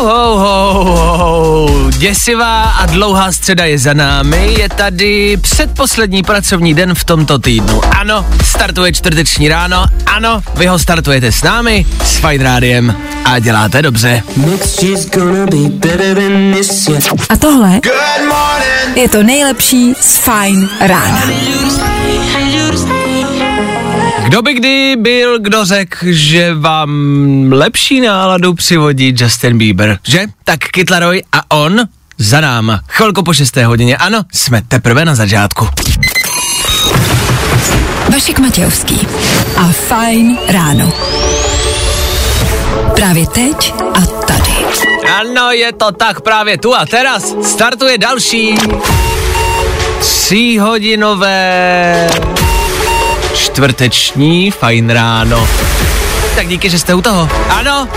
Ho, ho, ho, ho. Děsivá a dlouhá středa je za námi. Je tady předposlední pracovní den v tomto týdnu. Ano, startuje čtvrteční ráno. Ano, vy ho startujete s námi, s Fine Rádiem a děláte dobře. A tohle je to nejlepší z Fajn rána. Kdo by kdy byl, kdo řekl, že vám lepší náladu přivodí Justin Bieber, že? Tak Kytlaroj a on za náma. Chvilku po 6. hodině, ano, jsme teprve na začátku. Vašek Matějovský a Fajn ráno. Právě teď a tady. Ano, je to tak právě tu a teraz startuje další tříhodinové čtvrteční fajn ráno. Tak díky, že jste u toho. Ano,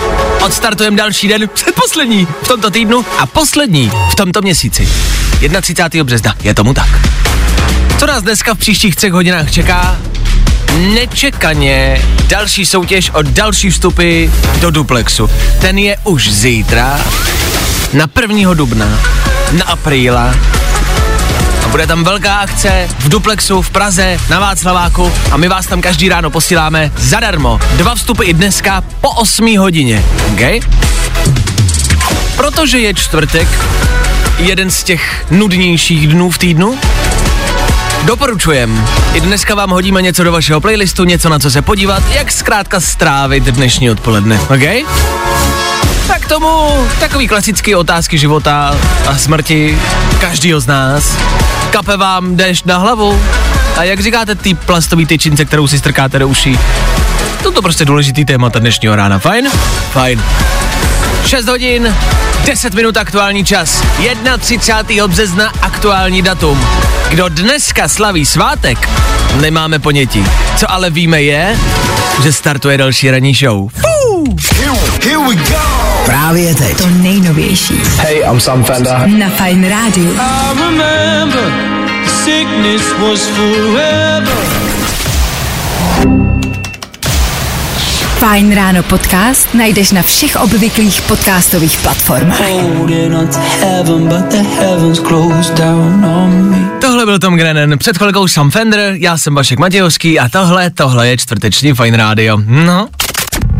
odstartujeme další den, předposlední v tomto týdnu a poslední v tomto měsíci. 31. března, je tomu tak. Co nás dneska v příštích třech hodinách čeká? Nečekaně další soutěž o další vstupy do Duplexu. Ten je už zítra, na 1. dubna, na apríla. A bude tam velká akce v Duplexu v Praze na Václaváku a my vás tam každý ráno posíláme zadarmo. Dva vstupy i dneska po 8 hodině. Okay? Protože je čtvrtek, jeden z těch nudnějších dnů v týdnu, Doporučujem. I dneska vám hodíme něco do vašeho playlistu, něco na co se podívat, jak zkrátka strávit dnešní odpoledne, ok? Tak tomu takový klasický otázky života a smrti každýho z nás. Kape vám déšť na hlavu? A jak říkáte ty plastový tyčince, kterou si strkáte do uší? To to prostě důležitý témata dnešního rána, fajn? Fajn. 6 hodin, 10 minut aktuální čas, 31. března aktuální datum. Kdo dneska slaví svátek, nemáme ponětí. Co ale víme je, že startuje další ranní show. Právě teď. To nejnovější Hey, I'm Sam Fender. na Fajn rádiu. Fajn ráno podcast najdeš na všech obvyklých podcastových platformách. Tohle byl Tom Grennan, před chvilkou Sam Fender, já jsem Vašek Matějovský a tohle, tohle je čtvrteční Fine Radio. No,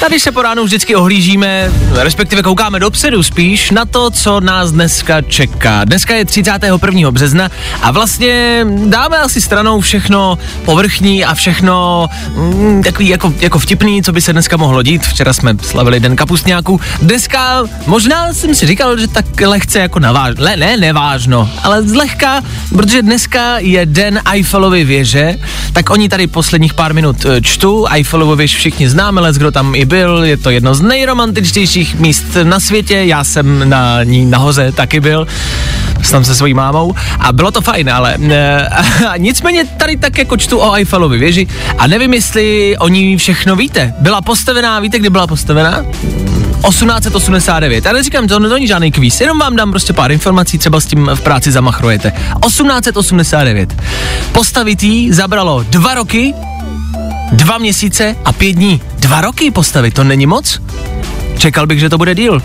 Tady se po ránu vždycky ohlížíme, respektive koukáme dopředu spíš na to, co nás dneska čeká. Dneska je 31. března a vlastně dáme asi stranou všechno povrchní a všechno mm, takový jako, jako vtipný, co by se dneska mohlo dít. Včera jsme slavili den kapustňáků. Dneska možná jsem si říkal, že tak lehce jako naváž, le, ne nevážno, ale zlehka, protože dneska je den Eiffelovy věže, tak oni tady posledních pár minut eh, čtu. Eiffelovu věž všichni známe, les, kdo tam i byl, je to jedno z nejromantičtějších míst na světě, já jsem na ní nahoře taky byl, tam se svojí mámou a bylo to fajn, ale e, nicméně tady tak jako čtu o Eiffelovi věži a nevím, jestli o ní všechno víte. Byla postavená, víte, kdy byla postavená? 1889. Já neříkám, to není žádný kvíz, jenom vám dám prostě pár informací, třeba s tím v práci zamachrujete. 1889. Postavit jí zabralo dva roky, dva měsíce a pět dní. Dva roky postavit, to není moc? Čekal bych, že to bude díl.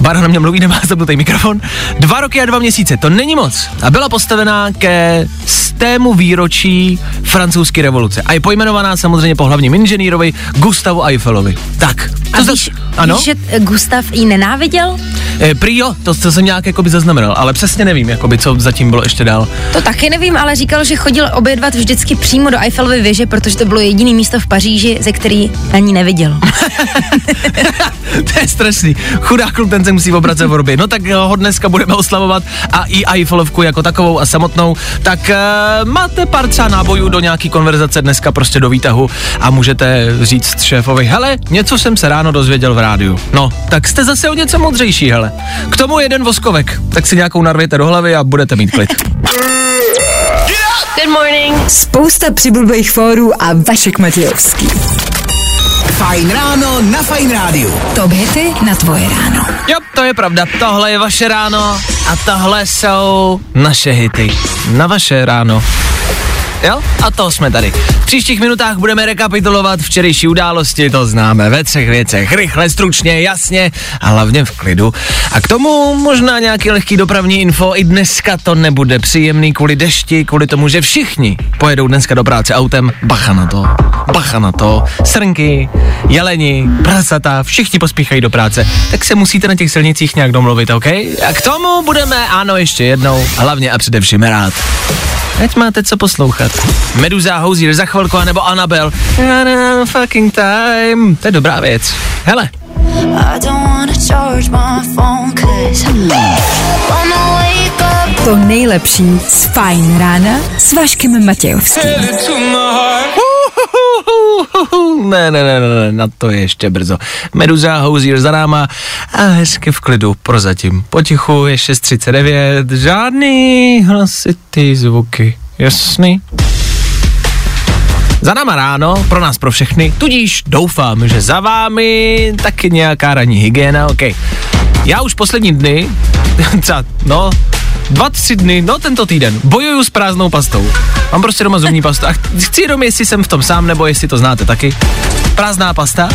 Bára na mě mluví, nemá zapnutý mikrofon. Dva roky a dva měsíce, to není moc. A byla postavená ke stému výročí francouzské revoluce. A je pojmenovaná samozřejmě po hlavním inženýrovi Gustavu Eiffelovi. Tak. A za- víš, ano? víš, že Gustav ji nenáviděl? E, prý jo, to, to jsem nějak jakoby zaznamenal, ale přesně nevím, jakoby, co zatím bylo ještě dál. To taky nevím, ale říkal, že chodil obědvat vždycky přímo do Eiffelovy věže, protože to bylo jediné místo v Paříži, ze který na ní neviděl. to je stresný. Chudák kluk, ten se musí obracet v. No tak ho dneska budeme oslavovat a i Eiffelovku jako takovou a samotnou. Tak uh, máte pár třeba nábojů do nějaký konverzace dneska prostě do výtahu a můžete říct šéfovi, hele, něco jsem se ráno dozvěděl v rádiu. No, tak jste zase o něco modřejší, hele. K tomu jeden voskovek, tak si nějakou narvěte do hlavy a budete mít klid. Good morning. Spousta přibulbých fórů a Vašek Matějovský. Fajn ráno na Fajn rádiu. Top hity na tvoje ráno. Jo, to je pravda. Tohle je vaše ráno a tohle jsou naše hity. Na vaše ráno. Jo? A to jsme tady. V příštích minutách budeme rekapitulovat včerejší události, to známe ve třech věcech. Rychle, stručně, jasně a hlavně v klidu. A k tomu možná nějaký lehký dopravní info. I dneska to nebude příjemný kvůli dešti, kvůli tomu, že všichni pojedou dneska do práce autem. Bacha na to, bacha na to. Srnky, jeleni, prasata, všichni pospíchají do práce. Tak se musíte na těch silnicích nějak domluvit, OK? A k tomu budeme, ano, ještě jednou, hlavně a především rád. Ať máte co poslouchat. Meduza, Hozier za chvilku, anebo Anabel. fucking time. To je dobrá věc. Hele, To nejlepší z Fajn rána s Vaškem Matějovským. Ne, ne, ne, ne, na to je ještě brzo. Meduza, Hozier za náma a hezky v klidu, prozatím. Potichu je 6.39, žádný hlasitý zvuky, jasný? Za náma ráno, pro nás pro všechny, tudíž doufám, že za vámi taky nějaká ranní hygiena, ok. Já už poslední dny, no, dva, tři dny, no tento týden, bojuju s prázdnou pastou. Mám prostě doma zubní pastu a chci jenom, jestli jsem v tom sám, nebo jestli to znáte taky. Prázdná pasta,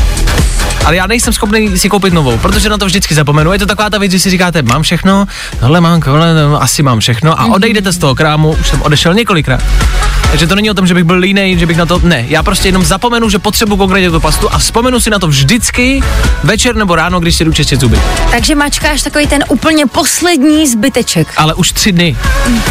ale já nejsem schopný si koupit novou, protože na to vždycky zapomenu. Je to taková ta věc, že si říkáte, mám všechno, tohle mám, tohle, asi mám všechno a odejdete z toho krámu, už jsem odešel několikrát. Takže to není o tom, že bych byl línej, že bych na to, ne, já prostě jenom zapomenu, že potřebuji konkrétně tu pastu a vzpomenu si na to vždycky večer nebo ráno, když si jdu čistit zuby. Takže mačkáš takový ten úplně poslední zbyteček. ale už tři dny.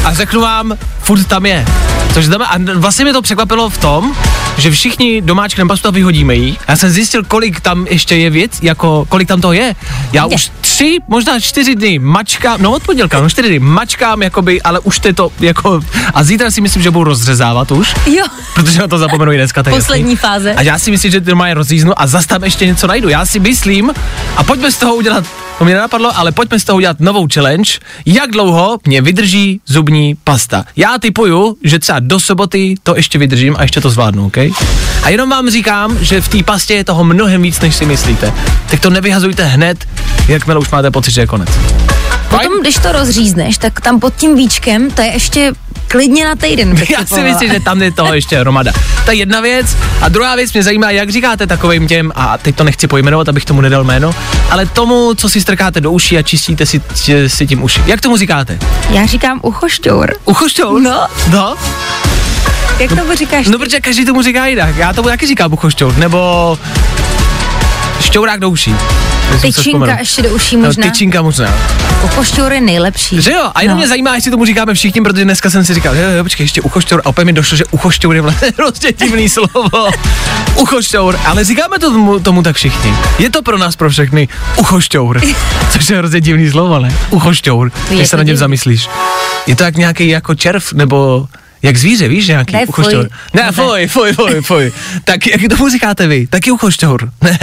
A řeknu vám, furt tam je. Což znamená, a vlastně mě to překvapilo v tom, že všichni domáčkneme pastu a vyhodíme ji. Já jsem zjistil, kolik tam ještě je věc, jako kolik tam toho je. Já Je. už tři, možná čtyři dny mačkám, no od pondělka, no čtyři dny mačkám, jakoby, ale už to je to, jako, a zítra si myslím, že budu rozřezávat už, Jo, protože na to zapomenu i dneska. poslední jasný. fáze. A já si myslím, že to má je rozříznu a zase tam ještě něco najdu. Já si myslím, a pojďme z toho udělat, to mě nenapadlo, ale pojďme z toho udělat novou challenge, jak dlouho mě vydrží zubní pasta. Já typuju, že třeba do soboty to ještě vydržím a ještě to zvládnu, OK? A jenom vám říkám, že v té pastě je toho mnohem víc, než si myslíte. Tak to nevyhazujte hned, jakmile už máte pocit, že je konec. Potom, když to rozřízneš, tak tam pod tím víčkem, to je ještě klidně na týden. Já si myslím, že tam je toho ještě hromada. To je jedna věc. A druhá věc mě zajímá, jak říkáte takovým těm, a teď to nechci pojmenovat, abych tomu nedal jméno, ale tomu, co si strkáte do uší a čistíte si, si tím uši. Jak tomu říkáte? Já říkám uchošťour. Uchošťour? No. No, Jak tomu říkáš? no protože každý tomu říká jinak. Já tomu taky říkám uchošťour, nebo šťourák do uší. Tyčinka ještě do uší No, možná. tyčinka možná. Uchošťour je nejlepší. Že jo? A jenom No. mě zajímá, jestli tomu říkáme všichni, protože dneska jsem si říkal, jo, jo, počkej, ještě uchošťour. A opět mi došlo, že uchošťour je vlastně hrozně divný slovo. uchošťour. Ale říkáme to tomu, tomu tak všichni. Je to pro nás pro všechny uchošťour. Což je hrozně divný slovo, ne? Uchošťour. Když se na něm zamyslíš. Je to jak nějaký jako červ, nebo jak zvíře, víš, nějaký Ne, uchošťour. Ne, fuj, fuj, fuj, fuj. tak jak tomu říkáte vy? Taky uchošťour, ne?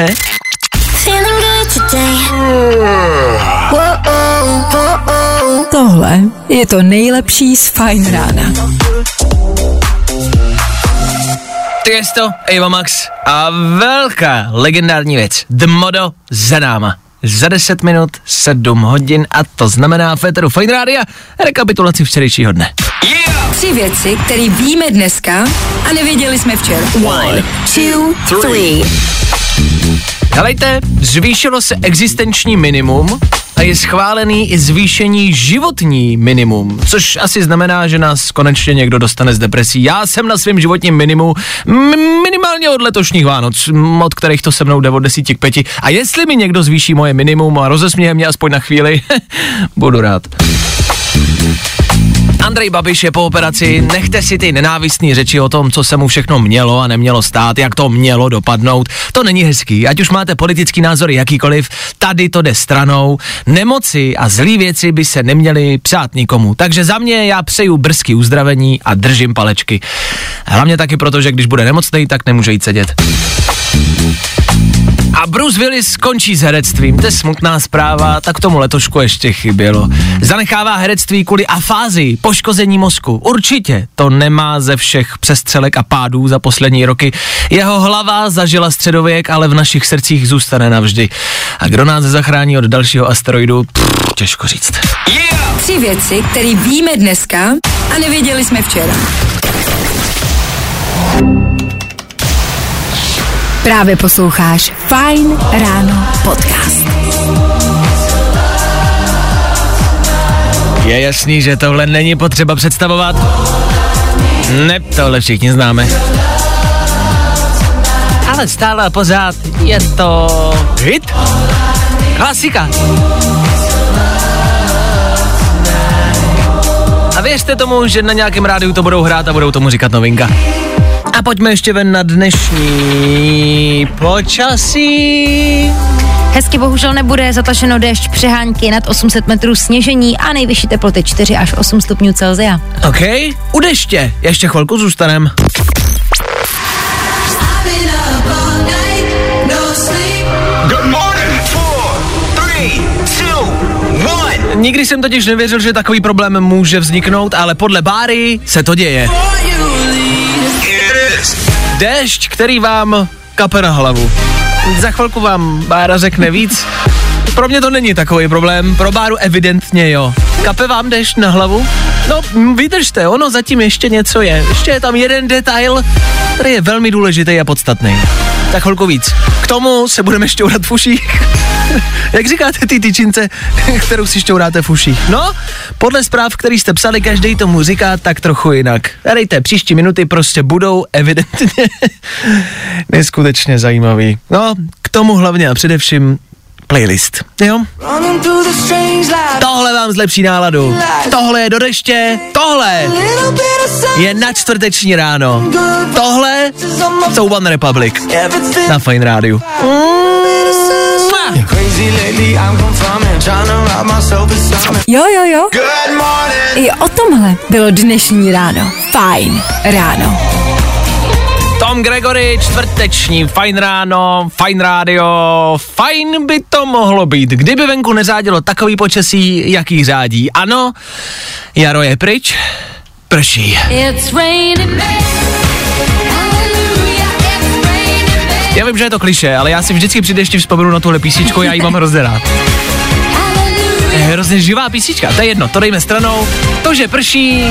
Tohle je to nejlepší z Fajn rána. Ty je to Eva Max a velká legendární věc. The Modo za náma. Za 10 minut 7 hodin a to znamená Féteru Fine Rádia rekapitulaci včerejšího dne. Tři věci, které víme dneska a nevěděli jsme včera. One, two, three. Helejte, zvýšilo se existenční minimum a je schválený i zvýšení životní minimum, což asi znamená, že nás konečně někdo dostane z depresí. Já jsem na svém životním minimu m- minimálně od letošních Vánoc, od kterých to se mnou jde od 10 k 5. A jestli mi někdo zvýší moje minimum a rozesměje mě aspoň na chvíli, budu rád. Andrej Babiš je po operaci, nechte si ty nenávistné řeči o tom, co se mu všechno mělo a nemělo stát, jak to mělo dopadnout. To není hezký, ať už máte politický názory jakýkoliv, tady to jde stranou. Nemoci a zlý věci by se neměly přát nikomu. Takže za mě já přeju brzký uzdravení a držím palečky. Hlavně taky proto, že když bude nemocný, tak nemůže jít sedět. A Bruce Willis skončí s herectvím, to je smutná zpráva, tak tomu letošku ještě chybělo. Zanechává herectví kvůli afázii, poškození mozku. Určitě to nemá ze všech přestřelek a pádů za poslední roky. Jeho hlava zažila středověk, ale v našich srdcích zůstane navždy. A kdo nás zachrání od dalšího asteroidu, pff, těžko říct. Yeah! Tři věci, které víme dneska a nevěděli jsme včera. Právě posloucháš Fine Ráno podcast. Je jasný, že tohle není potřeba představovat. Ne, tohle všichni známe. Ale stále a pořád je to hit. Klasika. A věřte tomu, že na nějakém rádiu to budou hrát a budou tomu říkat novinka. A pojďme ještě ven na dnešní počasí. Hezky bohužel nebude zatašeno déšť přehánky nad 800 metrů sněžení a nejvyšší teploty 4 až 8 stupňů Celzia. OK, u deště ještě chvilku zůstanem. Nikdy jsem totiž nevěřil, že takový problém může vzniknout, ale podle Báry se to děje. Déšť, který vám kape na hlavu. Za chvilku vám Bára řekne víc. Pro mě to není takový problém, pro Báru evidentně jo. Kape vám déšť na hlavu? No, vydržte, ono zatím ještě něco je. Ještě je tam jeden detail, který je velmi důležitý a podstatný. Tak chvilku víc. K tomu se budeme šťourat v uších. Jak říkáte ty tyčince, kterou si šťouráte v uších? No, podle zpráv, který jste psali, každý tomu říká tak trochu jinak. Dejte, příští minuty prostě budou evidentně neskutečně zajímavý. No, k tomu hlavně a především playlist. Jo? Tohle vám zlepší náladu. Tohle je do deště. Tohle je na čtvrteční ráno. Tohle jsou One Republic na Fine Radio. Jo, jo, jo. I o tomhle bylo dnešní ráno. Fajn ráno. Tom Gregory, čtvrteční, fajn ráno, fajn rádio, fajn by to mohlo být, kdyby venku neřádilo takový počasí, jaký řádí. Ano, jaro je pryč, prší. Já vím, že je to kliše, ale já si vždycky při dešti vzpomenu na tuhle písničku, já ji mám hrozně rád. Je hrozně živá písnička, to je jedno, to dejme stranou. To, že prší,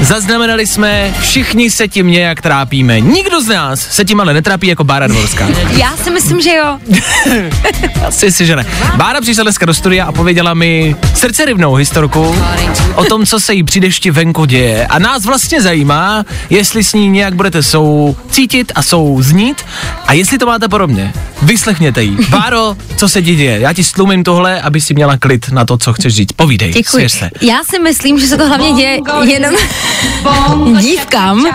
Zaznamenali jsme, všichni se tím nějak trápíme. Nikdo z nás se tím ale netrápí jako Bára Dvorská. Já si myslím, že jo. Asi si, že ne. Bára přišla dneska do studia a pověděla mi srdcerivnou historku o tom, co se jí při dešti venku děje. A nás vlastně zajímá, jestli s ní nějak budete sou cítit a sou znít a jestli to máte podobně. Vyslechněte jí. Báro, co se ti děje? Já ti stlumím tohle, aby si měla klid na to, co chceš říct. Povídej. Děkuji. Se. Já si myslím, že se to hlavně děje jenom dívkám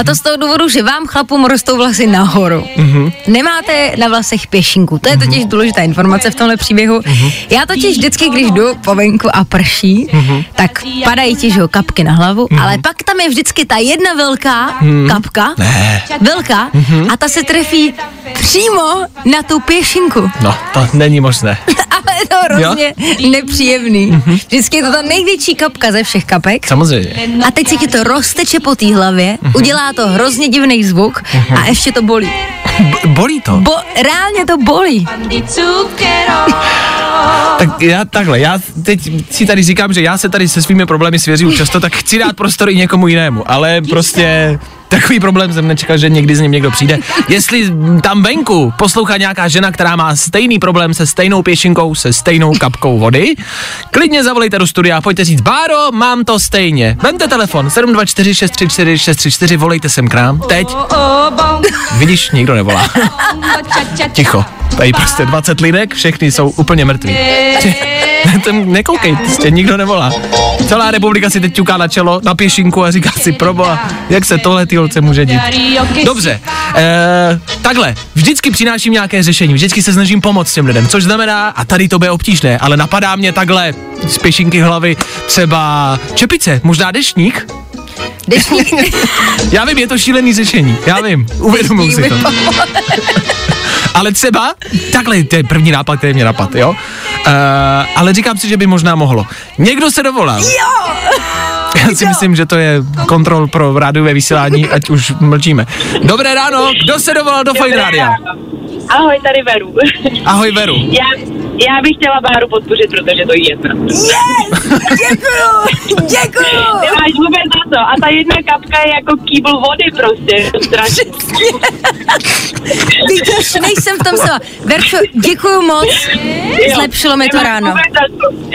a to z toho důvodu, že vám chlapům rostou vlasy nahoru. Mhm. Nemáte na vlasech pěšinku. To je totiž důležitá informace v tomhle příběhu. Mhm. Já totiž vždycky, když jdu po venku a prší, Mhm. tak padají ti, že kapky na hlavu, ale pak tam je vždycky ta jedna velká kapka, Mhm. Ne. velká, a ta se trefí přímo na tu pěšinku. No, to není možné. Ale je to hrozně nepříjemný. Vždycky je to ta největší kapka ze všech kapek. Samozřejmě. A teď se ti to rozteče po té hlavě, udělá to hrozně divný zvuk a ještě to bolí. B- bolí to. Bo, reálně to bolí. Tak já takhle, já teď si tady říkám, že já se tady se svými problémy svěřím často, tak chci dát prostor i někomu jinému, ale prostě takový problém jsem nečekal, že někdy z ním někdo přijde. Jestli tam venku poslouchá nějaká žena, která má stejný problém se stejnou pěšinkou, se stejnou kapkou vody, klidně zavolejte do studia a pojďte říct, Báro, mám to stejně. Vemte telefon 724 634 634, volejte sem k nám, teď. Vidíš, nikdo nevolá. Ticho. Tady prostě 20 lidek, všechny jsou úplně mrtví. Ten nekoukej, prostě nikdo nevolá. Celá republika si teď ťuká na čelo, na pěšinku a říká si, proboha, jak se tohle ty holce může dít. Dobře, eh, takhle, vždycky přináším nějaké řešení, vždycky se snažím pomoct těm lidem, což znamená, a tady to bude obtížné, ale napadá mě takhle z pěšinky hlavy třeba čepice, možná deštník, Dešník, já vím, je to šílený řešení, já vím, uvědomuji si to. Ale třeba, takhle, to je první nápad, který mě napad, jo? Uh, ale říkám si, že by možná mohlo. Někdo se dovolal. Jo! Já si myslím, že to je kontrol pro rádiové vysílání, ať už mlčíme. Dobré ráno, kdo se dovolal do Fine Rádia? Ahoj, tady Veru. Ahoj Veru. Já, já bych chtěla Báru podpořit, protože to jí je jedna. děkuju, děkuju. Nemáš vůbec za to. A ta jedna kapka je jako kýbl vody prostě. Strašně. Vidíš, nejsem v tom sama. Verčo, děkuju moc, zlepšilo mi to ráno.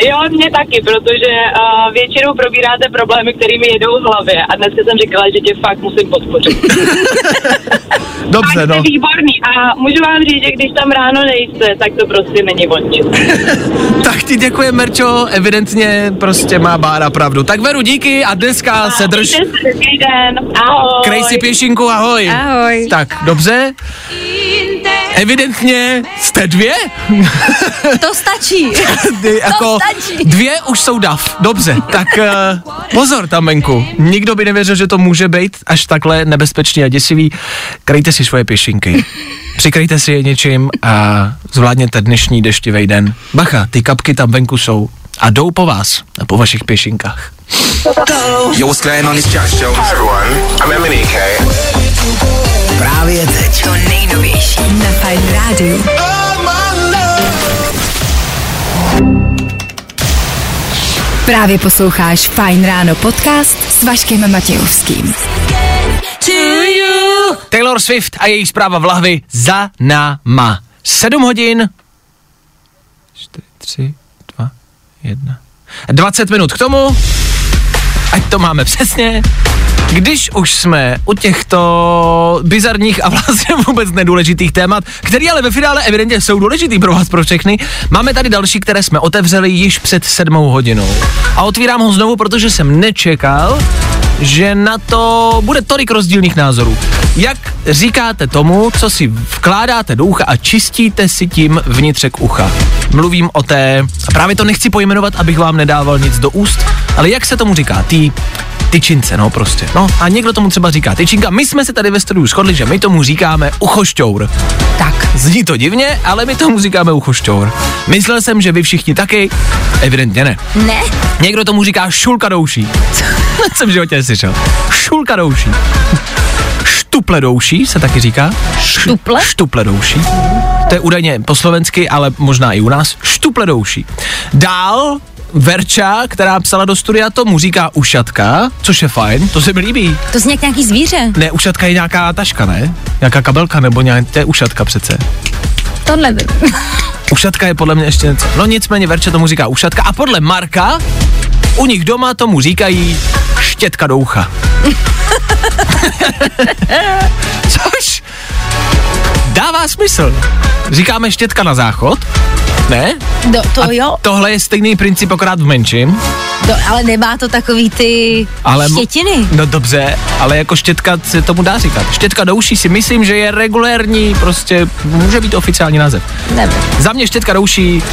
Jo, mě taky, protože uh, většinou probíráte problémy, které mi jedou v hlavě. A dneska jsem říkala, že tě fakt musím podpořit. Dobře, no. výborný. A můžu vám říct, že když tam ráno nejste, tak to prostě není ničem. Tak ti děkuji, Merčo, evidentně prostě má Bára pravdu. Tak Veru, díky a dneska se drž. Hezký den. Ahoj. Si pěšinku, ahoj. Ahoj. Tak, dobře. Evidentně jste dvě? To stačí. Ty, jako stačí. dvě už jsou dav. Dobře, tak uh, pozor tam venku. Nikdo by nevěřil, že to může být až takhle nebezpečný a děsivý. Krejte si svoje pěšinky. Přikrejte si je něčím a zvládněte dnešní deštivý den. Bacha, ty kapky tam venku jsou a jdou po vás a po vašich pěšinkách. Yo, what's going on? It's Jack Jones. Hi everyone, I'm Eminem K. Právě teď. To nejnovější na Fajn rádiu. Právě posloucháš Fajn ráno podcast s Vaškem Matějovským. Taylor Swift a její zpráva v lahvi za náma. 7 hodin 4, 3, 2, 1 20 minut k tomu, ať to máme přesně, když už jsme u těchto bizarních a vlastně vůbec nedůležitých témat, které ale ve finále evidentně jsou důležitý pro vás, pro všechny, máme tady další, které jsme otevřeli již před sedmou hodinou. A otvírám ho znovu, protože jsem nečekal, že na to bude tolik rozdílných názorů. Jak říkáte tomu, co si vkládáte do ucha a čistíte si tím vnitřek ucha? Mluvím o té, a právě to nechci pojmenovat, abych vám nedával nic do úst, ale jak se tomu říká? Tý tyčince, no prostě. No a někdo tomu třeba říká tyčinka. My jsme se tady ve studiu shodli, že my tomu říkáme uchošťour. Tak, zní to divně, ale my tomu říkáme uchošťour. Myslel jsem, že vy všichni taky, evidentně ne. Ne? Někdo tomu říká šulka douší. jsem v životě neslyšel. Šulka douší. Štuple douší se taky říká. Štuple? Štuple douší. To je údajně po slovensky, ale možná i u nás. Štuple douší. Dál Verča, která psala do studia, tomu říká ušatka, což je fajn, to se mi líbí. To zní jak nějaký zvíře. Ne, ušatka je nějaká taška, ne? Nějaká kabelka nebo nějak, to je ušatka přece. To nevím. Ušatka je podle mě ještě něco. No nicméně Verča tomu říká ušatka a podle Marka u nich doma tomu říkají štětka do ucha. Což dává smysl. Říkáme štětka na záchod, ne? Do, to jo, Tohle je stejný princip, akorát v menším. do, ale nemá to takový ty Ale mo- štětiny. No dobře, ale jako štětka se tomu dá říkat. Štětka do uší si myslím, že je regulérní, prostě může být oficiální název. Nevím. Za mě štětka do uší,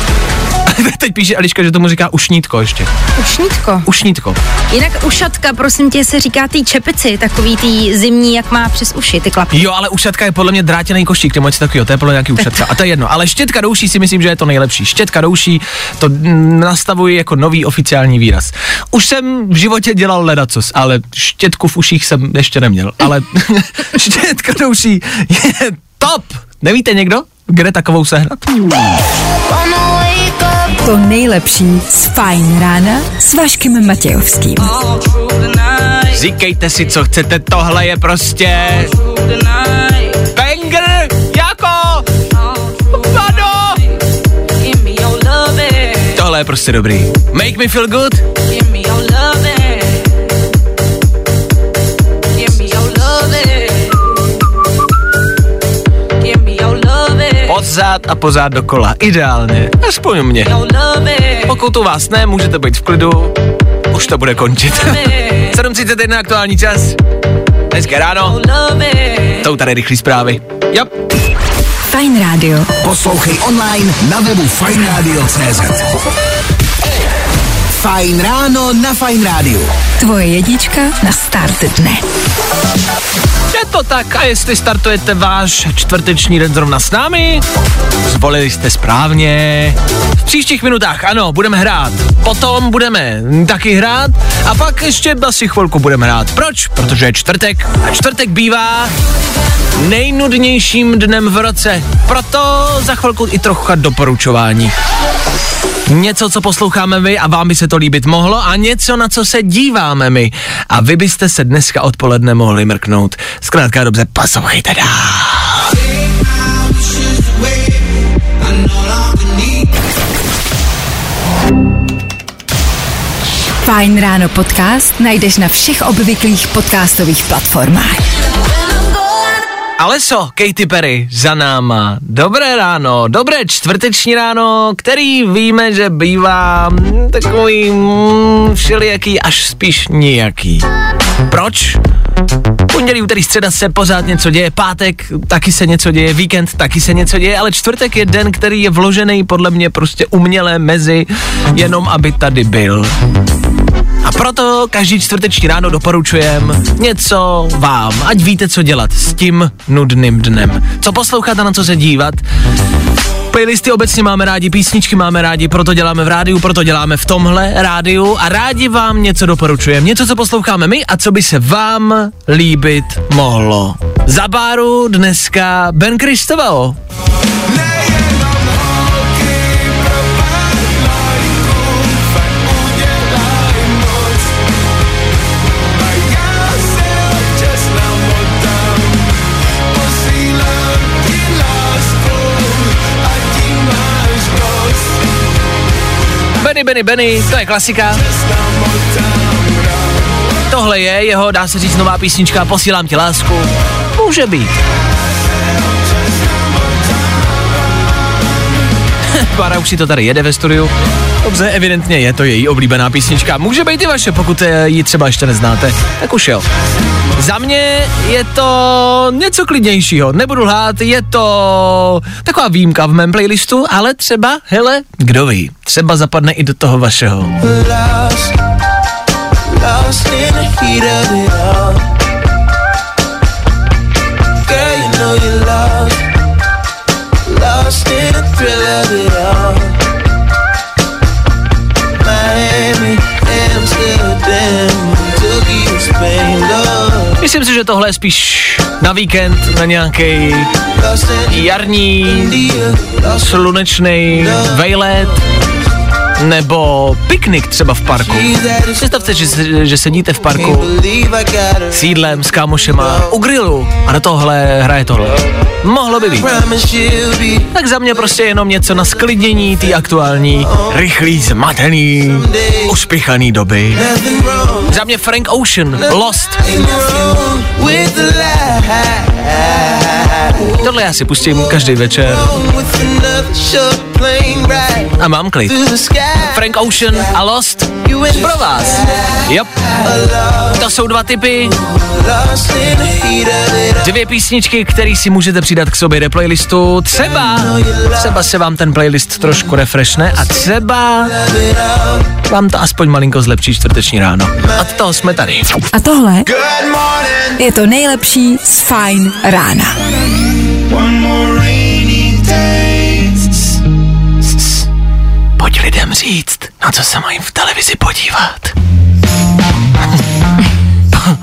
teď píše Eliška, že tomu říká ušnítko ještě. Ušnítko. Ušnítko. Jinak ušatka, prosím tě, se říká tý čepici, takový tý zimní, jak má přes uši, ty klapky. Jo, ale ušatka je podle mě drátěný košík, nebo něco takového, to je podle mě nějaký ušatka. A to je jedno. Ale štětka do uší si myslím, že je to nejlepší. Štětka do uší to nastavuji jako nový oficiální výraz. Už jsem v životě dělal ledacos, ale štětku v uších jsem ještě neměl. Ale štětka do uší je top. Nevíte někdo, kde takovou sehnat? To nejlepší z Fajn rána s Vaškem Matějovským. Říkejte si, co chcete, tohle je prostě... Banger, jako... Vado! Tohle je prostě dobrý. Make me feel good. Od pořád a pořád dokola. Ideálně. Aspoň u mě. Pokud u vás ne, můžete být v klidu. Už to bude končit. 7.31 aktuální čas. Dneska ráno. Jsou tady rychlé zprávy. Jo. Fajn rádio. Poslouchej online na webu fajnradio.cz Fajn ráno na Fajn rádiu. Tvoje jednička na start dne. Je to tak a jestli startujete váš čtvrteční den zrovna s námi, zvolili jste správně. V příštích minutách, ano, budeme hrát. Potom budeme taky hrát a pak ještě asi chvilku budeme hrát. Proč? Protože je čtvrtek a čtvrtek bývá nejnudnějším dnem v roce. Proto za chvilku i trochu doporučování. Něco, co posloucháme my a vám by se to líbit mohlo a něco, na co se díváme my. A vy byste se dneska odpoledne mohli mrknout. Zkrátka dobře, poslouchejte dál. Fajn ráno podcast najdeš na všech obvyklých podcastových platformách. Aleso, Katy Perry, za náma. Dobré ráno, dobré čtvrteční ráno, který víme, že bývá mm, takový mm, všelijaký, až spíš nijaký. Proč? Pondělí, úterý, středa se pořád něco děje, pátek taky se něco děje, víkend taky se něco děje, ale čtvrtek je den, který je vložený podle mě prostě uměle mezi, jenom aby tady byl. A proto každý čtvrteční ráno doporučujem něco vám, ať víte, co dělat s tím nudným dnem. Co poslouchat a na co se dívat. Playlisty obecně máme rádi, písničky máme rádi, proto děláme v rádiu, proto děláme v tomhle rádiu a rádi vám něco doporučujeme. Něco, co posloucháme my a co by se vám líbit mohlo. Za báru dneska Ben Kristoval. Benny, Benny, Benny, to je klasika. Tohle je jeho, dá se říct, nová písnička Posílám ti lásku. Může být. Pára už si to tady jede ve studiu. Dobře, evidentně je to její oblíbená písnička. Může být i vaše, pokud ji třeba ještě neznáte. Tak už jo. Za mě je to něco klidnějšího, nebudu lhát, je to taková výjimka v mém playlistu, ale třeba, hele, kdo ví, třeba zapadne i do toho vašeho. lost in the heat of it all. Girl, you know you're lost, lost in the thrill of it že tohle je spíš na víkend, na nějaký jarní, slunečný vejlet, nebo piknik třeba v parku. Představte, že, že sedíte v parku s jídlem, s kámošema, u grilu a do tohle hraje tohle. Mohlo by být. Tak za mě prostě jenom něco na sklidnění té aktuální, rychlý, zmatený, uspěchaný doby. Za mě Frank Ocean, Lost. Tohle já si pustím každý večer a mám klid. Frank Ocean a Lost pro vás. Yep. To jsou dva typy, dvě písničky, které si můžete přidat k sobě do playlistu. Třeba, třeba se vám ten playlist trošku refreshne a třeba vám to aspoň malinko zlepší čtvrteční ráno. Od toho jsme tady. A tohle je to nejlepší z Fajn rána. Pojď lidem říct, na co se mají v televizi podívat. Po,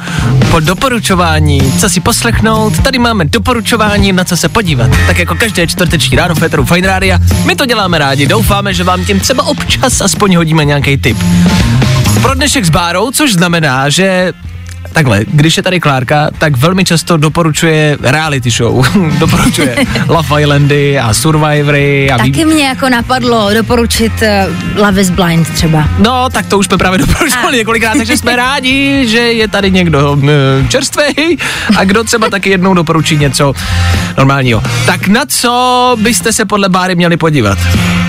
po doporučování, co si poslechnout, tady máme doporučování, na co se podívat. Tak jako každé čtvrteční ráno v Féteru Fine my to děláme rádi, doufáme, že vám tím třeba občas aspoň hodíme nějaký tip. Pro dnešek s Bárou, což znamená, že takhle, když je tady Klárka, tak velmi často doporučuje reality show. doporučuje Love Islandy a Survivory. A Taky mě jako napadlo doporučit uh, Love is Blind třeba. No, tak to už jsme právě doporučovali několikrát, takže jsme rádi, že je tady někdo uh, čerstvý a kdo třeba taky jednou doporučí něco normálního. Tak na co byste se podle Báry měli podívat?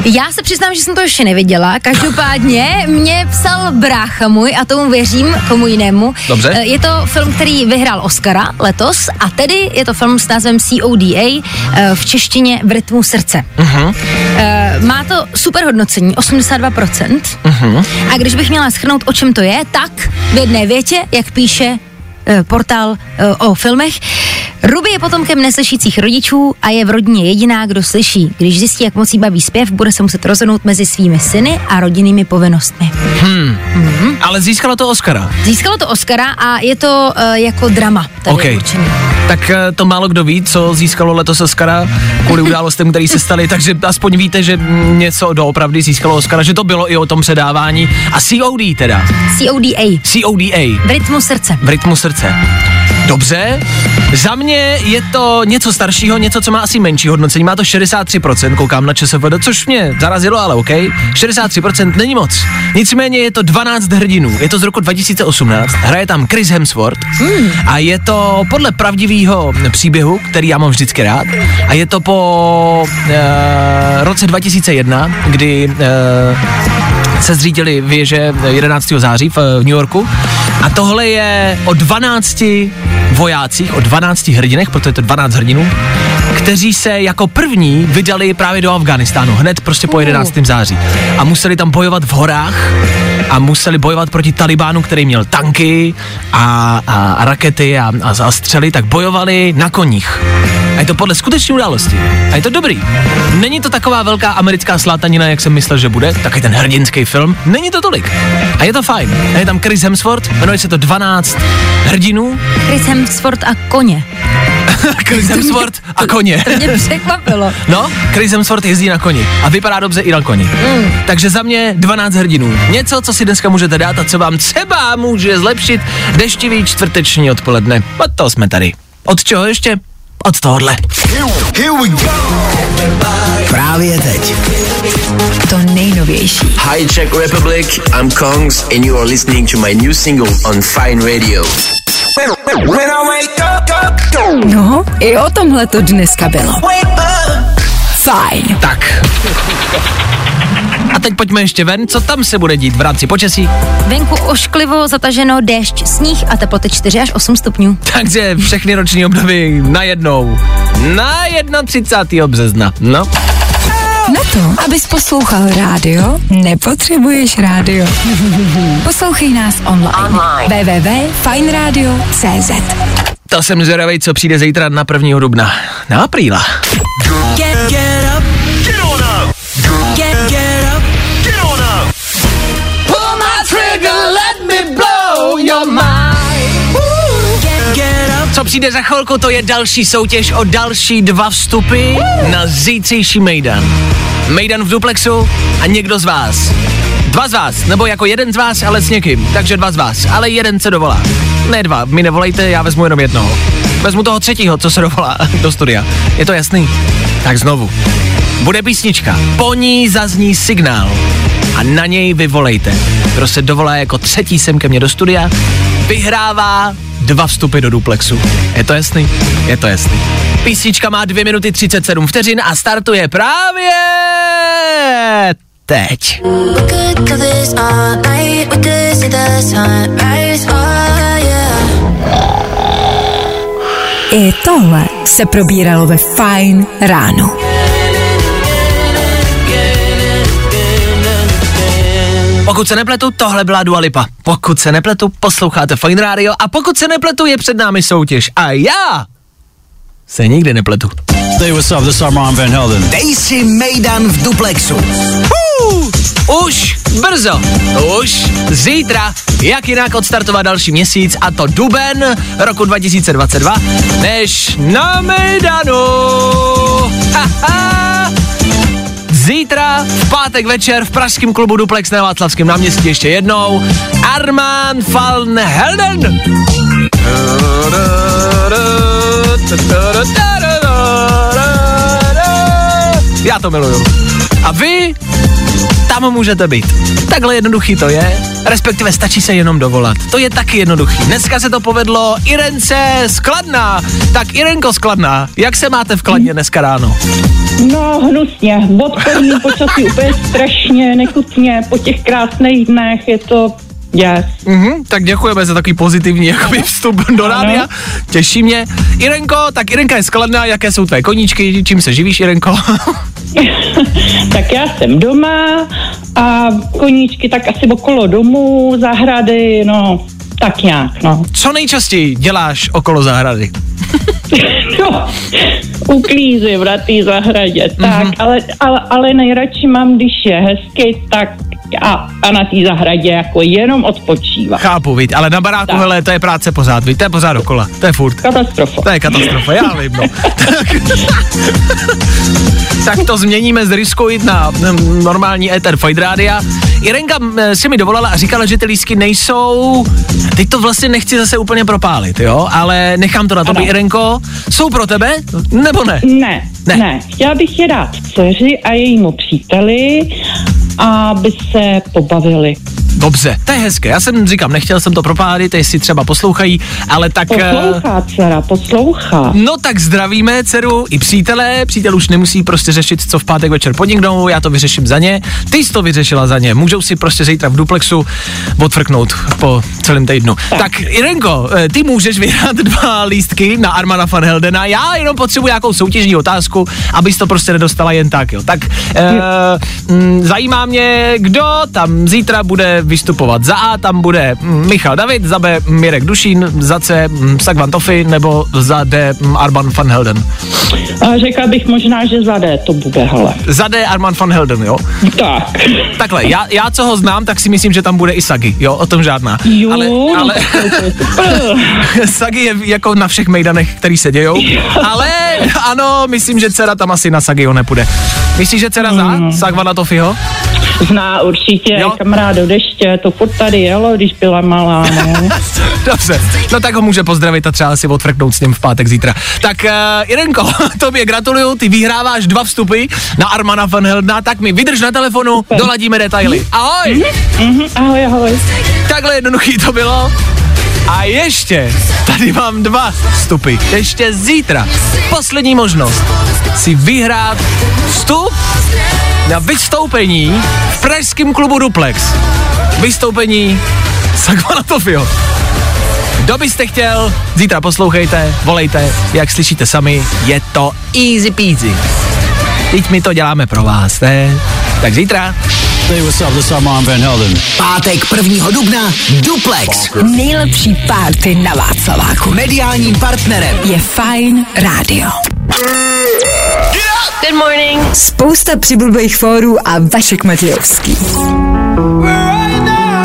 Já se přiznám, že jsem to ještě neviděla. Každopádně mě psal brácha můj a tomu věřím, komu jinému. Dobře. Eh, Je to film, který vyhrál Oscara letos a tedy je to film s názvem CODA, eh, v češtině v rytmu srdce. Eh, Má to super hodnocení, 82%. Mhm. A když bych měla schrnout, o čem to je, tak v jedné větě, jak píše portál o filmech, Ruby je potomkem neslyšících rodičů a je v rodině jediná, kdo slyší. Když zjistí, jak moc jí baví zpěv, bude se muset rozhodnout mezi svými syny a rodinnými povinnostmi. Ale získalo to Oscara. Získalo to Oscara a je to uh, jako drama tady OK. je určený. Tak eh, to málo kdo ví, co získalo letos Oscara kvůli událostem, které se staly, takže aspoň víte, že něco doopravdy získalo Oscara, že to bylo i o tom předávání. A COD teda. CODA. CODA. V rytmu srdce. v rytmu srdce. Dobře, za mě je to něco staršího, něco, co má asi menší hodnocení, má to 63%, koukám na ČSFD, což mě zarazilo, ale OK, 63% není moc. Nicméně je to 12 hrdinů, je to z roku 2018, hraje tam Chris Hemsworth a je to podle pravdivého příběhu, který já mám vždycky rád a je to po uh, roce 2001, kdy uh, se zřídili věže 11. září v, v New Yorku. A tohle je o 12 vojácích, o 12 hrdinech, protože je to 12 hrdinů, kteří se jako první vydali právě do Afganistánu, hned prostě po 11. září. A museli tam bojovat v horách a museli bojovat proti Talibánu, který měl tanky a, a, a rakety a, a, a střely, tak bojovali na koních. A je to podle skutečné události. A je to dobrý. Není to taková velká americká slátanina, jak jsem myslel, že bude, taky ten hrdinský film. Není to tolik. A je to fajn. A je tam Chris Hemsworth, jmenuje se to 12 hrdinů. Chris Hemsworth a koně. Chris Hemsworth a koně. To mě překvapilo. No, Chris Hemsworth jezdí na koni a vypadá dobře i na koni. Mm. Takže za mě 12 hrdinů. Něco, co si dneska můžete dát a co vám třeba může zlepšit deštivý čtvrteční odpoledne. Od toho jsme tady. Od čeho ještě? Od tohohle. Here we go. Právě teď. To nejnovější. Hi, Czech Republic. I'm Kongs, and you are listening to my new single on Fine Radio. No, i o tomhle to dneska bylo. Fajn. Tak. A teď pojďme ještě ven, co tam se bude dít v rámci počasí. Venku ošklivo, zataženo, déšť, sníh a teploty 4 až 8 stupňů. Takže všechny roční období najednou. Na 31. března. No. Na to, abys poslouchal rádio, nepotřebuješ rádio. Poslouchej nás online. online. www.fajnradio.cz To jsem zvědavej, co přijde zítra na 1. dubna. Na apríla. Get, get up. Přijde za chvilku, to je další soutěž o další dva vstupy na zítřejší Mejdan. Mejdan v duplexu a někdo z vás. Dva z vás, nebo jako jeden z vás, ale s někým. Takže dva z vás, ale jeden se dovolá. Ne dva, mi nevolejte, já vezmu jenom jednoho. Vezmu toho třetího, co se dovolá do studia. Je to jasný? Tak znovu. Bude písnička, po ní zazní signál a na něj vyvolejte. Kdo se dovolá jako třetí sem ke mně do studia, vyhrává dva vstupy do duplexu. Je to jasný? Je to jasný. Písnička má 2 minuty 37 vteřin a startuje právě teď. I tohle se probíralo ve Fajn ráno. Pokud se nepletu, tohle byla Dua Lipa. Pokud se nepletu, posloucháte Fine Radio a pokud se nepletu, je před námi soutěž. A já se nikdy nepletu. Hey, what's up? This is Armand Van Helden. Dej si Mejdan v duplexu. Uh, už brzo, už zítra, jak jinak odstartovat další měsíc a to duben roku 2022, než na Mejdanu. Pátek večer, v pražském klubu Duplex na Václavském náměstí ještě jednou. Arman van Helden. Já to miluju. A vy tam můžete být. Takhle jednoduchý to je, respektive stačí se jenom dovolat. To je taky jednoduchý. Dneska se to povedlo Irence Skladná. Tak Irenko Skladná, jak se máte v Kladně dneska ráno? No, hnusně. Odporný počasí úplně strašně, nechutně. Po těch krásných dnech je to Yes. Mhm, tak děkujeme za takový pozitivní jakoby, vstup do rádia. Těší mě. Irenko, tak Irenka je skladná, jaké jsou tvé koníčky, čím se živíš, Irenko? tak já jsem doma a koníčky tak asi okolo domu, zahrady, no, tak nějak, no. Co nejčastěji děláš okolo zahrady? no, uklízím na té zahradě, tak, mm-hmm. ale, ale, ale nejradši mám, když je hezky, tak a, a na té zahradě jako jenom odpočívat. Chápu, víc, ale na baráku, tak. hele, to je práce pořád, víte, to je pořád dokola, to je furt. Katastrofa. To je katastrofa, já vím, no. tak, tak to změníme z Riskuit na normální Ether Fight Rádia. Irenka si mi dovolala a říkala, že ty lísky nejsou, teď to vlastně nechci zase úplně propálit, jo, ale nechám to na tobě, Irenko. Jsou pro tebe, nebo ne? Ne, ne. ne. Chtěla bych je dát dceři a jejímu příteli, aby se pobavili. Dobře, to je hezké. Já jsem říkám, nechtěl jsem to propálit, jestli třeba poslouchají, ale tak... Poslouchá, dcera, poslouchá. No tak zdravíme dceru i přítele. Přítel už nemusí prostě řešit, co v pátek večer podniknou, já to vyřeším za ně. Ty jsi to vyřešila za ně. Můžou si prostě zítra v duplexu odfrknout po celém týdnu. Tak. tak Irenko, eh, ty můžeš vyhrát dva lístky na Armana van Heldena. Já jenom potřebuji nějakou soutěžní otázku, abys to prostě nedostala jen tak, jo. Tak e, m, zajímá mě, kdo tam zítra bude vystupovat. Za A tam bude mm, Michal David, za B Mirek Dušín, za C mm, Sagvan Tofi nebo za D mm, Arman van Helden. A řekla bych možná, že za D to bude, hele. Za D Arman van Helden, jo? Tak. Takhle, já, já co ho znám, tak si myslím, že tam bude i Sagi, jo, o tom žádná. Jo, ale, no ale Sagi je jako na všech mejdanech, který se dějou, ale ano, myslím, že dcera tam asi na Sagio nepůjde. Myslíš, že dcera zná hmm. Sagvana Tofiho? Zná určitě, jo? kamarád do deště, to pod tady jelo, když byla malá, no. Dobře, no tak ho může pozdravit a třeba si odfrknout s ním v pátek zítra. Tak uh, Irenko, tobě gratuluju, ty vyhráváš dva vstupy na Armana van Heldna, tak mi vydrž na telefonu, Super. doladíme detaily. Ahoj! Mm-hmm, mm-hmm, ahoj, ahoj. Takhle jednoduchý to bylo. A ještě, tady mám dva vstupy. Ještě zítra, poslední možnost si vyhrát vstup na vystoupení v pražském klubu Duplex. Vystoupení Sagvana Tofio. Kdo byste chtěl, zítra poslouchejte, volejte, jak slyšíte sami, je to easy peasy. Teď my to děláme pro vás, ne? Tak zítra. Hey, what's up? This is Armand Van Helden. Pátek 1. dubna Duplex. Nejlepší párty na Václaváku. Mediálním partnerem je Fine Radio. Good morning. Spousta přibulbých fórů a Vašek Matějovský.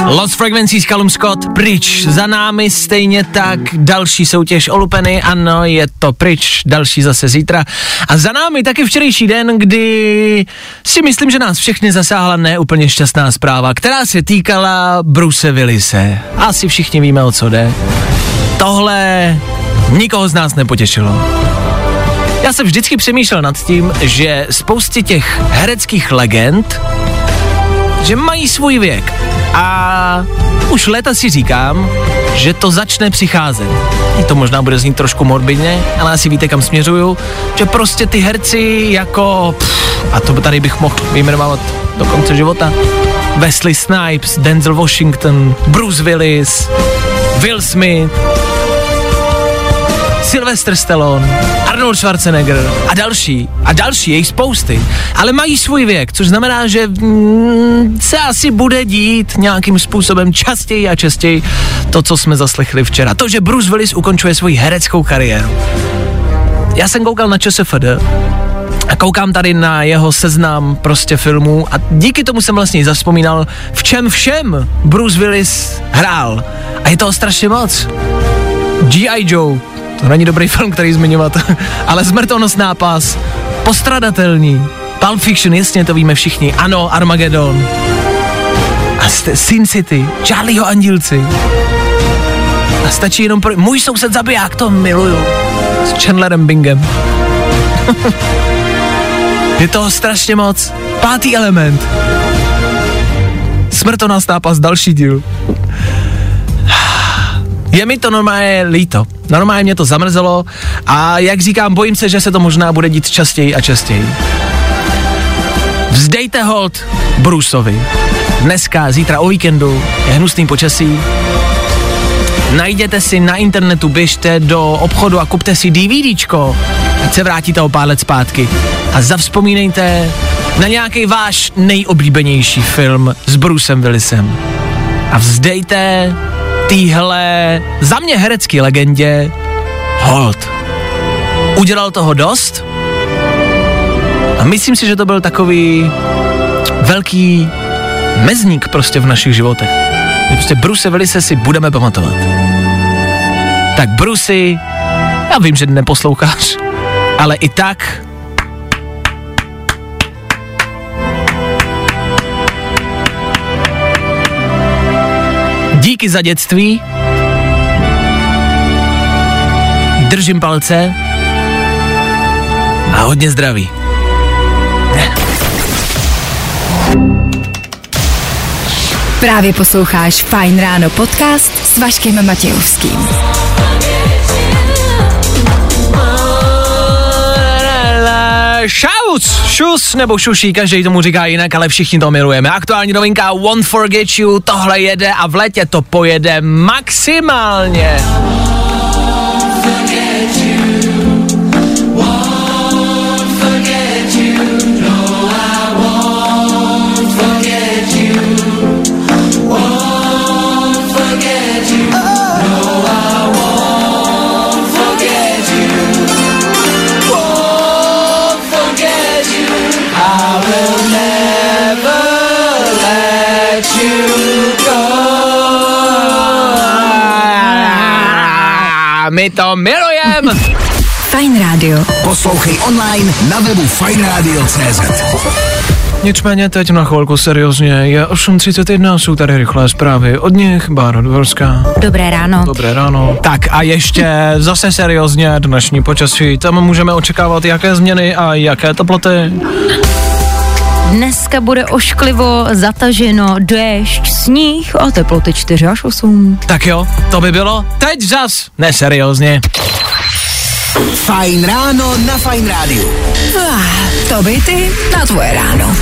Lost Frequencies, Callum Scott, pryč, za námi stejně tak další soutěž Olupeny, ano, je to pryč, další zase zítra. A za námi taky včerejší den, kdy si myslím, že nás všechny zasáhla neúplně šťastná zpráva, která se týkala Bruce Willise. Asi všichni víme, o co jde. Tohle nikoho z nás nepotěšilo. Já jsem vždycky přemýšlel nad tím, že spoustě těch hereckých legend, že mají svůj věk. A už léta si říkám, že to začne přicházet. I to možná bude znít trošku morbidně, ale asi víte, kam směřuju, že prostě ty herci jako, pff, a to tady bych mohl vyjmenovat do konce života, Wesley Snipes, Denzel Washington, Bruce Willis, Will Smith, Sylvester Stallone, Arnold Schwarzenegger a další. A další, jejich spousty. Ale mají svůj věk, což znamená, že mm, se asi bude dít nějakým způsobem častěji a častěji to, co jsme zaslechli včera. To, že Bruce Willis ukončuje svoji hereckou kariéru. Já jsem koukal na ČSFD a koukám tady na jeho seznam prostě filmů a díky tomu jsem vlastně zaspomínal, v čem všem Bruce Willis hrál. A je toho strašně moc. G.I. Joe, to není dobrý film, který zmiňovat, ale smrtonosná pás, postradatelný, Pulp Fiction, jasně, to víme všichni. Ano, Armageddon. A jste Sin City, Charlieho Andílci. A stačí jenom pro... Můj soused zabiják, to miluju. S Chandlerem Bingem. Je toho strašně moc. Pátý element. Smrtonosná nápas, další díl. Je mi to normálně líto. Normálně mě to zamrzelo a jak říkám, bojím se, že se to možná bude dít častěji a častěji. Vzdejte hold Bruceovi. Dneska, zítra o víkendu je hnusný počasí. Najděte si na internetu, běžte do obchodu a kupte si DVDčko, ať se vrátíte o pár let zpátky. A zavzpomínejte na nějaký váš nejoblíbenější film s Brucem Willisem. A vzdejte týhle za mě herecký legendě hold. Udělal toho dost a myslím si, že to byl takový velký mezník prostě v našich životech. My prostě Bruce Willise si budeme pamatovat. Tak Brucey, já vím, že neposloucháš, ale i tak Díky za dětství. Držím palce. A hodně zdraví. Právě posloucháš Fine Ráno podcast s Vaškem Matějovským. Šaus, šus nebo šuší, každý tomu říká jinak, ale všichni to milujeme. Aktuální novinka Won't Forget You, tohle jede a v létě to pojede maximálně. My to milujem! Fine Radio. Poslouchej online na webu fajnradio.cz Nicméně teď na chvilku seriózně, je 8.31, jsou tady rychlé zprávy od nich, Bára Dvorská. Dobré ráno. Dobré ráno. Tak a ještě zase seriózně dnešní počasí, tam můžeme očekávat jaké změny a jaké teploty. Dneska bude ošklivo, zataženo, déšť, sníh a teploty 4 až 8. Tak jo, to by bylo teď zas neseriózně. Fajn ráno na Fajn rádiu. Ah, to by ty na tvoje ráno.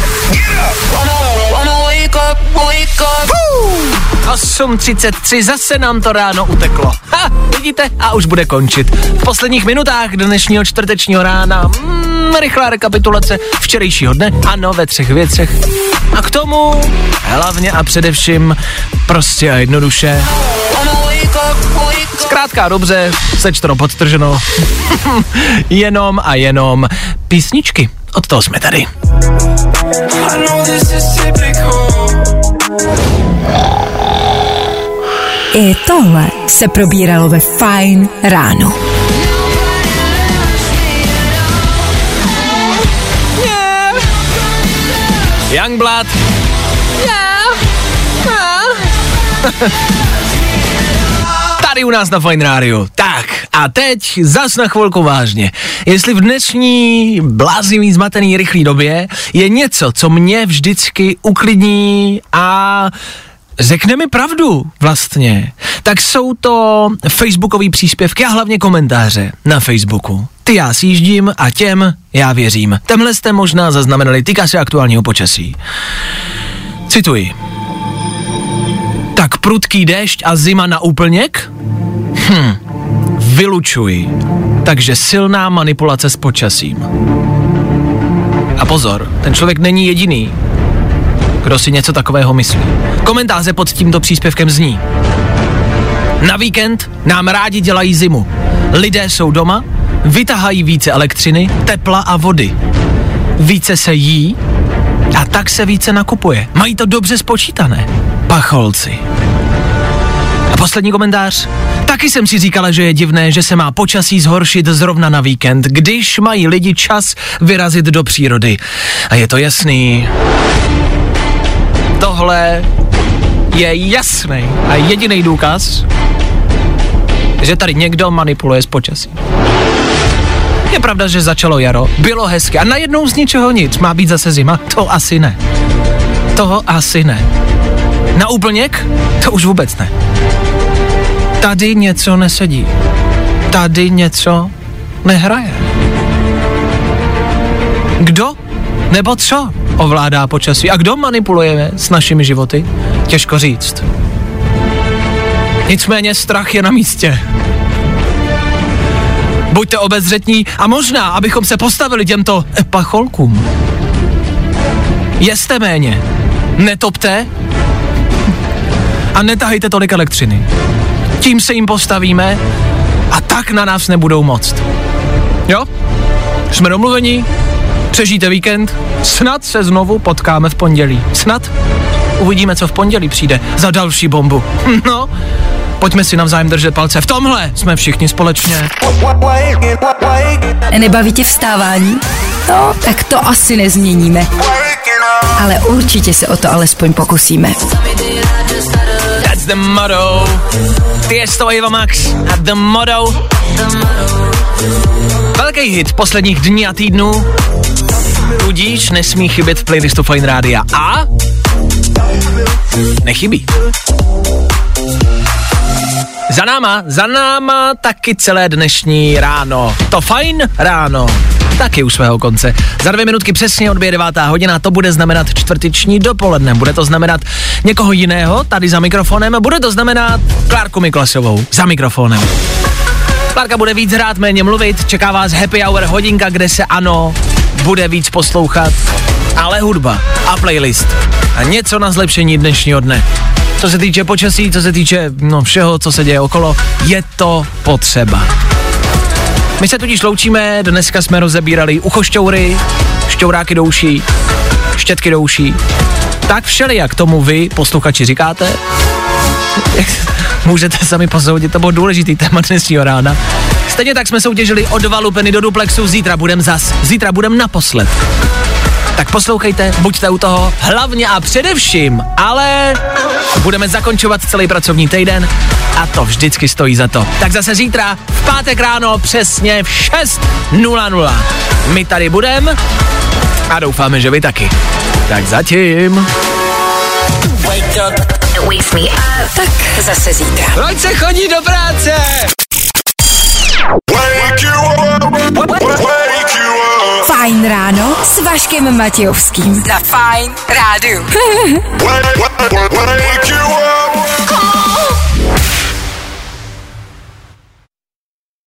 8.33, zase nám to ráno uteklo. Ha, vidíte? A už bude končit. V posledních minutách dnešního čtvrtečního rána mm, rychlá rekapitulace včerejšího dne, ano, ve třech věcech. A k tomu hlavně a především prostě a jednoduše Zkrátka dobře, sečteno podtrženo. jenom a jenom písničky. Od toho jsme tady. I tohle se probíralo ve Fine ráno. Youngblood. Tady u nás na Fine Radio. Tak, a teď zas na chvilku vážně. Jestli v dnešní blázivý, zmatený, rychlý době je něco, co mě vždycky uklidní a řekne mi pravdu vlastně, tak jsou to facebookové příspěvky a hlavně komentáře na Facebooku. Ty já sjíždím a těm já věřím. Temhle jste možná zaznamenali, týká se aktuálního počasí. Cituji. Tak prudký déšť a zima na úplněk? Hm, vylučuji. Takže silná manipulace s počasím. A pozor, ten člověk není jediný, kdo si něco takového myslí. Komentáře pod tímto příspěvkem zní. Na víkend nám rádi dělají zimu. Lidé jsou doma, vytahají více elektřiny, tepla a vody. Více se jí a tak se více nakupuje. Mají to dobře spočítané. Pacholci. A poslední komentář. Taky jsem si říkala, že je divné, že se má počasí zhoršit zrovna na víkend, když mají lidi čas vyrazit do přírody. A je to jasný. Tohle je jasný a jediný důkaz, že tady někdo manipuluje s počasím. Je pravda, že začalo jaro, bylo hezké a najednou z ničeho nic má být zase zima? To asi ne. Toho asi ne. Na úplněk? To už vůbec ne. Tady něco nesedí. Tady něco nehraje. Kdo nebo co ovládá počasí a kdo manipuluje s našimi životy? Těžko říct. Nicméně strach je na místě. Buďte obezřetní a možná, abychom se postavili těmto pacholkům. Jeste méně, netopte a netahejte tolik elektřiny. Tím se jim postavíme a tak na nás nebudou moct. Jo? Jsme domluveni? Přežijte víkend? Snad se znovu potkáme v pondělí. Snad? Uvidíme, co v pondělí přijde za další bombu. No, pojďme si navzájem držet palce. V tomhle jsme všichni společně. Nebaví tě vstávání? No, tak to asi nezměníme. Ale určitě se o to alespoň pokusíme. That's the motto. Tiesto Eva Max a the motto. Velký hit posledních dní a týdnů. Tudíž nesmí chybět v playlistu Fine Rádia. A nechybí. Za náma, za náma taky celé dnešní ráno. To fajn ráno. Taky u svého konce. Za dvě minutky přesně odbije devátá hodina, to bude znamenat čtvrteční dopoledne. Bude to znamenat někoho jiného tady za mikrofonem, bude to znamenat Klárku Miklasovou za mikrofonem. Klárka bude víc hrát, méně mluvit, čeká vás happy hour hodinka, kde se ano, bude víc poslouchat, ale hudba a playlist a něco na zlepšení dnešního dne. Co se týče počasí, co se týče no, všeho, co se děje okolo, je to potřeba. My se tudíž loučíme, dneska jsme rozebírali uchošťoury, šťouráky douší, štětky douší. Tak všeli, jak tomu vy, posluchači, říkáte. Můžete sami posoudit, to bylo důležitý téma dnešního rána. Stejně tak jsme soutěžili o dva lupeny do duplexu, zítra budem zas, zítra budem naposled. Tak poslouchejte, buďte u toho, hlavně a především, ale budeme zakončovat celý pracovní týden a to vždycky stojí za to. Tak zase zítra, v pátek ráno, přesně v 6.00. My tady budeme a doufáme, že vy taky. Tak zatím. Wake me up. Tak zase zítra. Proč se chodí do práce? Fajn ráno s Vaškem Matějovským. Za Fajn rádu. Wake you up.